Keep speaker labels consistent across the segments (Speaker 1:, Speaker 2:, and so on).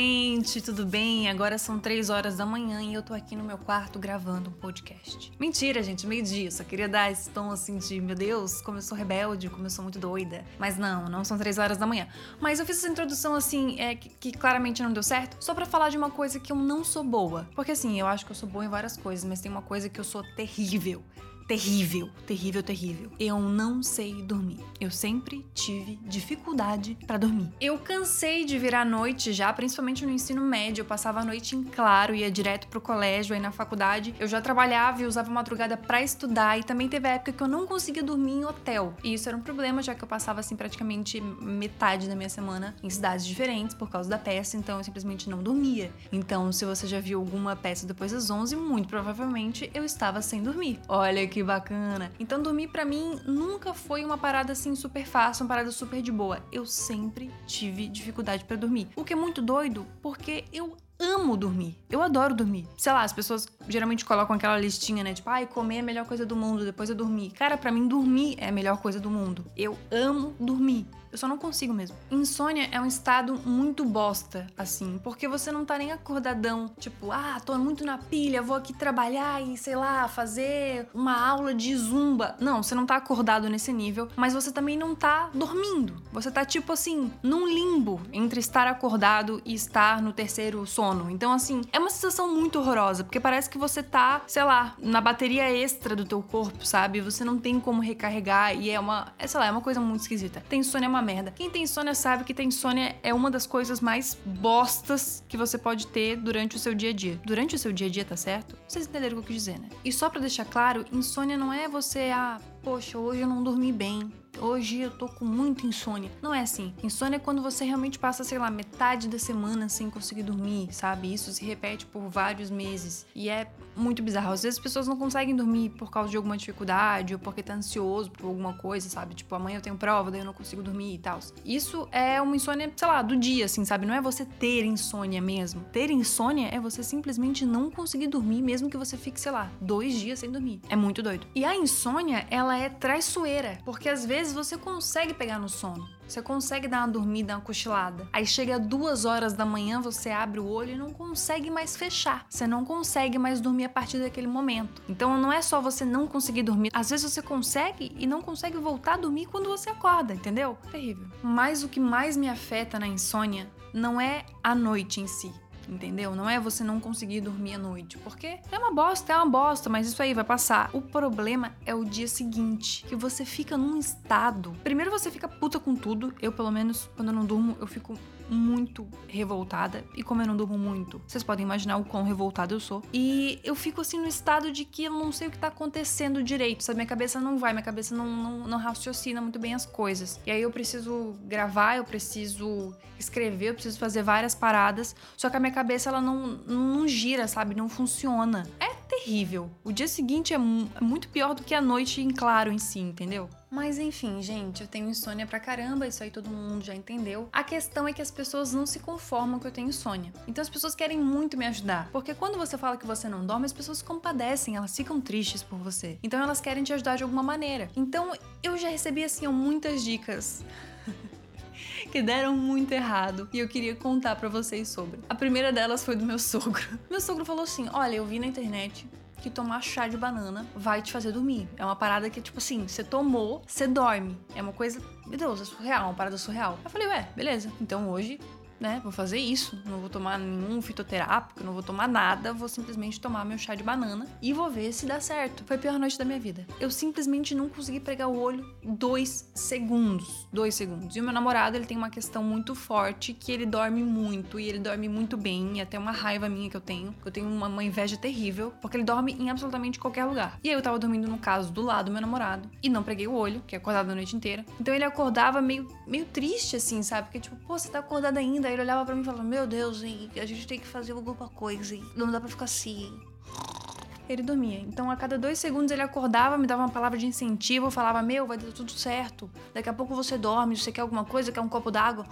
Speaker 1: gente, tudo bem? Agora são três horas da manhã e eu tô aqui no meu quarto gravando um podcast. Mentira, gente, meio-dia. Só queria dar esse tom assim de, meu Deus, como eu sou rebelde, como eu sou muito doida. Mas não, não são três horas da manhã. Mas eu fiz essa introdução assim, é, que, que claramente não deu certo, só pra falar de uma coisa que eu não sou boa. Porque assim, eu acho que eu sou boa em várias coisas, mas tem uma coisa que eu sou terrível terrível, terrível, terrível. Eu não sei dormir. Eu sempre tive dificuldade pra dormir. Eu cansei de virar noite já, principalmente no ensino médio. Eu passava a noite em claro, ia direto pro colégio, aí na faculdade. Eu já trabalhava e usava madrugada pra estudar. E também teve a época que eu não conseguia dormir em hotel. E isso era um problema, já que eu passava assim praticamente metade da minha semana em cidades diferentes por causa da peça, então eu simplesmente não dormia. Então, se você já viu alguma peça depois das 11, muito provavelmente eu estava sem dormir. Olha que bacana. Então dormir pra mim nunca foi uma parada assim super fácil, uma parada super de boa. Eu sempre tive dificuldade pra dormir. O que é muito doido, porque eu amo dormir. Eu adoro dormir. Sei lá, as pessoas geralmente colocam aquela listinha, né? Tipo, ai, comer é a melhor coisa do mundo, depois eu dormir. Cara, pra mim dormir é a melhor coisa do mundo. Eu amo dormir. Eu só não consigo mesmo. Insônia é um estado muito bosta, assim, porque você não tá nem acordadão, tipo, ah, tô muito na pilha, vou aqui trabalhar e, sei lá, fazer uma aula de zumba. Não, você não tá acordado nesse nível, mas você também não tá dormindo. Você tá, tipo assim, num limbo entre estar acordado e estar no terceiro sono. Então, assim, é uma sensação muito horrorosa, porque parece que você tá, sei lá, na bateria extra do teu corpo, sabe? Você não tem como recarregar e é uma, é, sei lá, é uma coisa muito esquisita. Tem insônia é uma merda. Quem tem insônia sabe que ter insônia é uma das coisas mais bostas que você pode ter durante o seu dia a dia. Durante o seu dia a dia, tá certo? Vocês entenderam o que eu quis dizer, né? E só pra deixar claro, insônia não é você, ah, poxa, hoje eu não dormi bem. Hoje eu tô com muita insônia. Não é assim. Insônia é quando você realmente passa, sei lá, metade da semana sem conseguir dormir, sabe? Isso se repete por vários meses. E é muito bizarro. Às vezes as pessoas não conseguem dormir por causa de alguma dificuldade ou porque tá ansioso por alguma coisa, sabe? Tipo, amanhã eu tenho prova, daí eu não consigo dormir e tal. Isso é uma insônia, sei lá, do dia, assim, sabe? Não é você ter insônia mesmo. Ter insônia é você simplesmente não conseguir dormir, mesmo que você fique, sei lá, dois dias sem dormir. É muito doido. E a insônia, ela é traiçoeira, porque às vezes você consegue pegar no sono. Você consegue dar uma dormida, uma cochilada. Aí chega duas horas da manhã, você abre o olho e não consegue mais fechar. Você não consegue mais dormir a partir daquele momento. Então não é só você não conseguir dormir. Às vezes você consegue e não consegue voltar a dormir quando você acorda, entendeu? Terrível. Mas o que mais me afeta na insônia não é a noite em si entendeu? Não é você não conseguir dormir à noite, porque é uma bosta, é uma bosta, mas isso aí vai passar. O problema é o dia seguinte, que você fica num estado. Primeiro você fica puta com tudo. Eu, pelo menos, quando eu não durmo, eu fico muito revoltada. E como eu não durmo muito, vocês podem imaginar o quão revoltada eu sou. E eu fico assim no estado de que eu não sei o que tá acontecendo direito, sabe? Minha cabeça não vai, minha cabeça não, não, não raciocina muito bem as coisas. E aí eu preciso gravar, eu preciso escrever, eu preciso fazer várias paradas. Só que a minha cabeça ela não, não gira, sabe? Não funciona. É terrível. O dia seguinte é, é muito pior do que a noite em claro em si, entendeu? Mas enfim, gente, eu tenho insônia pra caramba, isso aí todo mundo já entendeu. A questão é que as pessoas não se conformam que eu tenho insônia. Então as pessoas querem muito me ajudar. Porque quando você fala que você não dorme, as pessoas compadecem, elas ficam tristes por você. Então elas querem te ajudar de alguma maneira. Então eu já recebi assim muitas dicas. que deram muito errado e eu queria contar para vocês sobre. A primeira delas foi do meu sogro. Meu sogro falou assim: "Olha, eu vi na internet que tomar chá de banana vai te fazer dormir. É uma parada que, tipo assim, você tomou, você dorme. É uma coisa, meu Deus, é surreal, uma parada surreal. Eu falei, ué, beleza. Então hoje né? Vou fazer isso. Não vou tomar nenhum fitoterápico, não vou tomar nada. Vou simplesmente tomar meu chá de banana e vou ver se dá certo. Foi a pior noite da minha vida. Eu simplesmente não consegui pregar o olho dois segundos. Dois segundos. E o meu namorado, ele tem uma questão muito forte que ele dorme muito e ele dorme muito bem. E até uma raiva minha que eu tenho. Eu tenho uma, uma inveja terrível, porque ele dorme em absolutamente qualquer lugar. E aí eu tava dormindo, no caso, do lado do meu namorado e não preguei o olho, que é acordado a noite inteira. Então ele acordava meio, meio triste, assim, sabe? Porque, tipo, pô, você tá acordado ainda? Ele olhava pra mim e falava: Meu Deus, hein, a gente tem que fazer alguma coisa, hein? não dá pra ficar assim. ele dormia. Então, a cada dois segundos ele acordava, me dava uma palavra de incentivo, falava: Meu, vai dar tudo certo. Daqui a pouco você dorme. Você quer alguma coisa? Quer um copo d'água?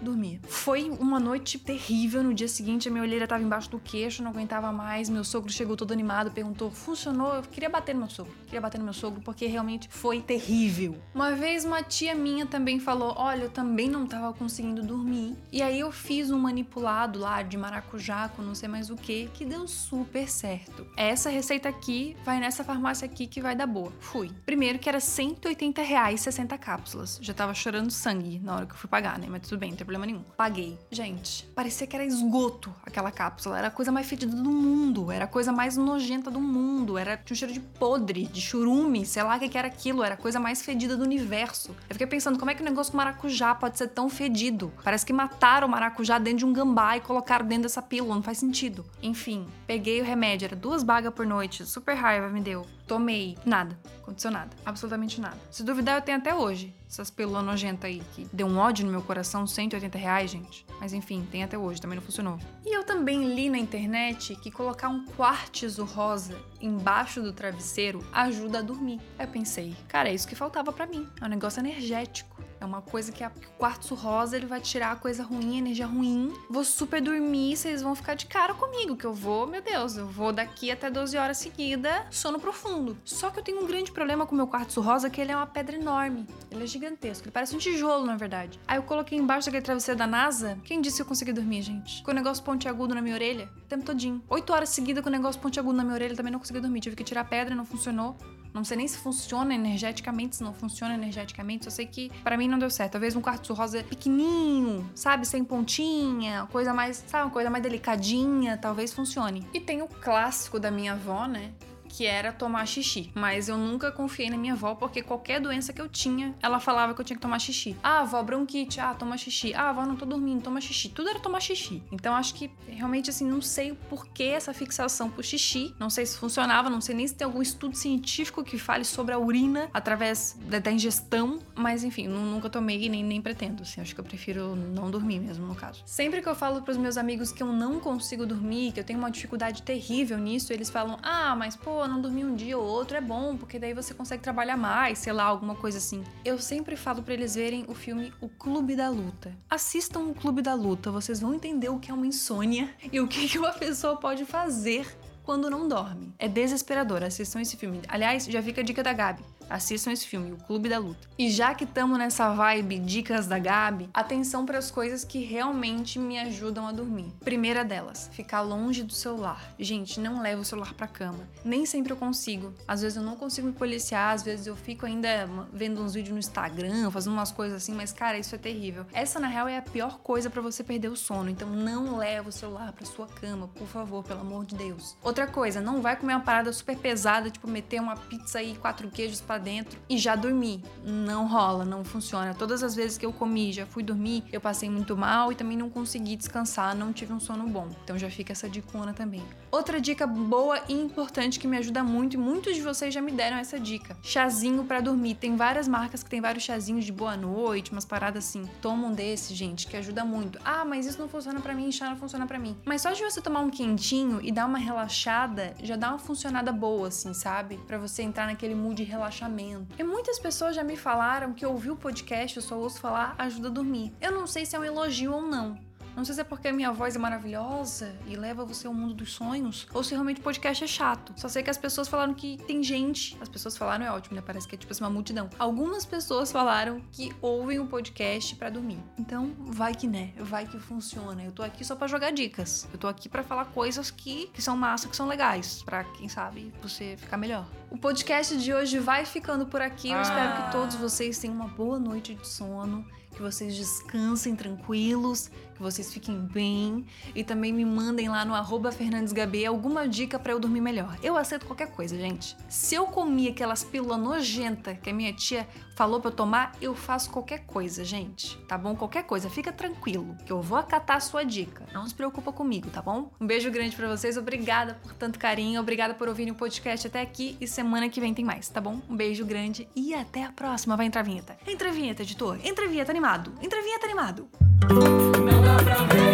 Speaker 1: Dormia. Foi uma noite terrível. No dia seguinte, a minha olheira tava embaixo do queixo, não aguentava mais. Meu sogro chegou todo animado, perguntou: funcionou? Eu queria bater no meu sogro. Queria bater no meu sogro porque realmente foi terrível. Uma vez, uma tia minha também falou: Olha, eu também não tava conseguindo dormir. E aí eu fiz um manipulado lá de maracujá com não sei mais o que, que deu super certo. Essa receita aqui vai nessa farmácia aqui que vai dar boa. Fui. Primeiro que era 180 reais 60 cápsulas. Já tava chorando sangue na hora que eu fui pagar, né? Mas tudo bem, problema nenhum. Paguei. Gente, parecia que era esgoto aquela cápsula. Era a coisa mais fedida do mundo. Era a coisa mais nojenta do mundo. Era tinha um cheiro de podre, de churume, sei lá o que que era aquilo. Era a coisa mais fedida do universo. Eu fiquei pensando, como é que o negócio com maracujá pode ser tão fedido? Parece que mataram o maracujá dentro de um gambá e colocaram dentro dessa pílula. Não faz sentido. Enfim, peguei o remédio. Era duas bagas por noite. Super raiva me deu. Tomei. Nada. Aconteceu nada. Absolutamente nada. Se duvidar, eu tenho até hoje. Essas pílulas nojentas aí, que deu um ódio no meu coração, 180 reais, gente. Mas enfim, tem até hoje, também não funcionou. E eu também li na internet que colocar um quartzo rosa embaixo do travesseiro ajuda a dormir. Aí eu pensei, cara, é isso que faltava pra mim. É um negócio energético. É uma coisa que, a, que o quartzo rosa ele vai tirar a coisa ruim, a energia ruim. Vou super dormir, vocês vão ficar de cara comigo, que eu vou, meu Deus, eu vou daqui até 12 horas seguida, sono profundo. Só que eu tenho um grande problema com o meu quartzo rosa, que ele é uma pedra enorme. Ele é gigantesco, ele parece um tijolo, na verdade. Aí eu coloquei embaixo daquele travesseiro da NASA. Quem disse que eu consegui dormir, gente? Com o negócio pontiagudo na minha orelha, o tempo todinho. Oito horas seguidas com o negócio pontiagudo na minha orelha, também não consegui dormir. Tive que tirar pedra, não funcionou. Não sei nem se funciona energeticamente, se não funciona energeticamente. Só sei que para mim não deu certo. Talvez um quartzo rosa pequenininho, sabe? Sem pontinha, coisa mais, sabe? Uma coisa mais delicadinha, talvez funcione. E tem o clássico da minha avó, né? Que era tomar xixi. Mas eu nunca confiei na minha avó, porque qualquer doença que eu tinha, ela falava que eu tinha que tomar xixi. Ah, avó, bronquite, ah, toma xixi. Ah, avó, não tô dormindo, toma xixi. Tudo era tomar xixi. Então acho que realmente assim, não sei o porquê essa fixação por xixi. Não sei se funcionava, não sei nem se tem algum estudo científico que fale sobre a urina através da, da ingestão. Mas enfim, nu- nunca tomei e nem, nem pretendo. Assim, acho que eu prefiro não dormir mesmo, no caso. Sempre que eu falo pros meus amigos que eu não consigo dormir, que eu tenho uma dificuldade terrível nisso, eles falam: Ah, mas pô, não dormir um dia ou outro é bom, porque daí você consegue trabalhar mais, sei lá, alguma coisa assim. Eu sempre falo pra eles verem o filme O Clube da Luta. Assistam o Clube da Luta, vocês vão entender o que é uma insônia e o que que uma pessoa pode fazer quando não dorme. É desesperador, assistam esse filme. Aliás, já fica a dica da Gabi. Assistam esse filme, O Clube da Luta. E já que estamos nessa vibe dicas da Gabi, atenção para as coisas que realmente me ajudam a dormir. Primeira delas, ficar longe do celular. Gente, não leve o celular pra cama. Nem sempre eu consigo. Às vezes eu não consigo me policiar, às vezes eu fico ainda vendo uns vídeos no Instagram, fazendo umas coisas assim, mas cara, isso é terrível. Essa na real é a pior coisa para você perder o sono, então não leve o celular pra sua cama, por favor, pelo amor de Deus. Outra coisa, não vai comer uma parada super pesada, tipo meter uma pizza e quatro queijos dentro e já dormir. Não rola, não funciona. Todas as vezes que eu comi, já fui dormir, eu passei muito mal e também não consegui descansar, não tive um sono bom. Então já fica essa dicona também. Outra dica boa e importante que me ajuda muito, e muitos de vocês já me deram essa dica. Chazinho pra dormir. Tem várias marcas que tem vários chazinhos de boa noite, umas paradas assim. Toma um desse, gente, que ajuda muito. Ah, mas isso não funciona pra mim, chá não funciona pra mim. Mas só de você tomar um quentinho e dar uma relaxada, já dá uma funcionada boa, assim, sabe? Pra você entrar naquele mood de relaxamento. E muitas pessoas já me falaram que ouvir o podcast, eu só ouço falar, ajuda a dormir. Eu não sei se é um elogio ou não. Não sei se é porque a minha voz é maravilhosa e leva você ao mundo dos sonhos, ou se realmente o podcast é chato. Só sei que as pessoas falaram que tem gente. As pessoas falaram é ótimo, né? Parece que é tipo assim uma multidão. Algumas pessoas falaram que ouvem o podcast pra dormir. Então, vai que né, vai que funciona. Eu tô aqui só pra jogar dicas. Eu tô aqui pra falar coisas que, que são massa, que são legais, Pra quem sabe você ficar melhor. O podcast de hoje vai ficando por aqui. Eu espero que todos vocês tenham uma boa noite de sono, que vocês descansem tranquilos, que vocês fiquem bem e também me mandem lá no arroba alguma dica pra eu dormir melhor. Eu aceito qualquer coisa, gente. Se eu comi aquelas pílulas nojentas que a minha tia falou pra eu tomar, eu faço qualquer coisa, gente. Tá bom? Qualquer coisa. Fica tranquilo, que eu vou acatar a sua dica. Não se preocupa comigo, tá bom? Um beijo grande pra vocês. Obrigada por tanto carinho. Obrigada por ouvirem o podcast até aqui e semana que vem tem mais, tá bom? Um beijo grande e até a próxima. Vai entrar a vinheta. Entra a vinheta, editor. Entra a vinheta animado. Entra vinheta animado.
Speaker 2: Não dá pra ver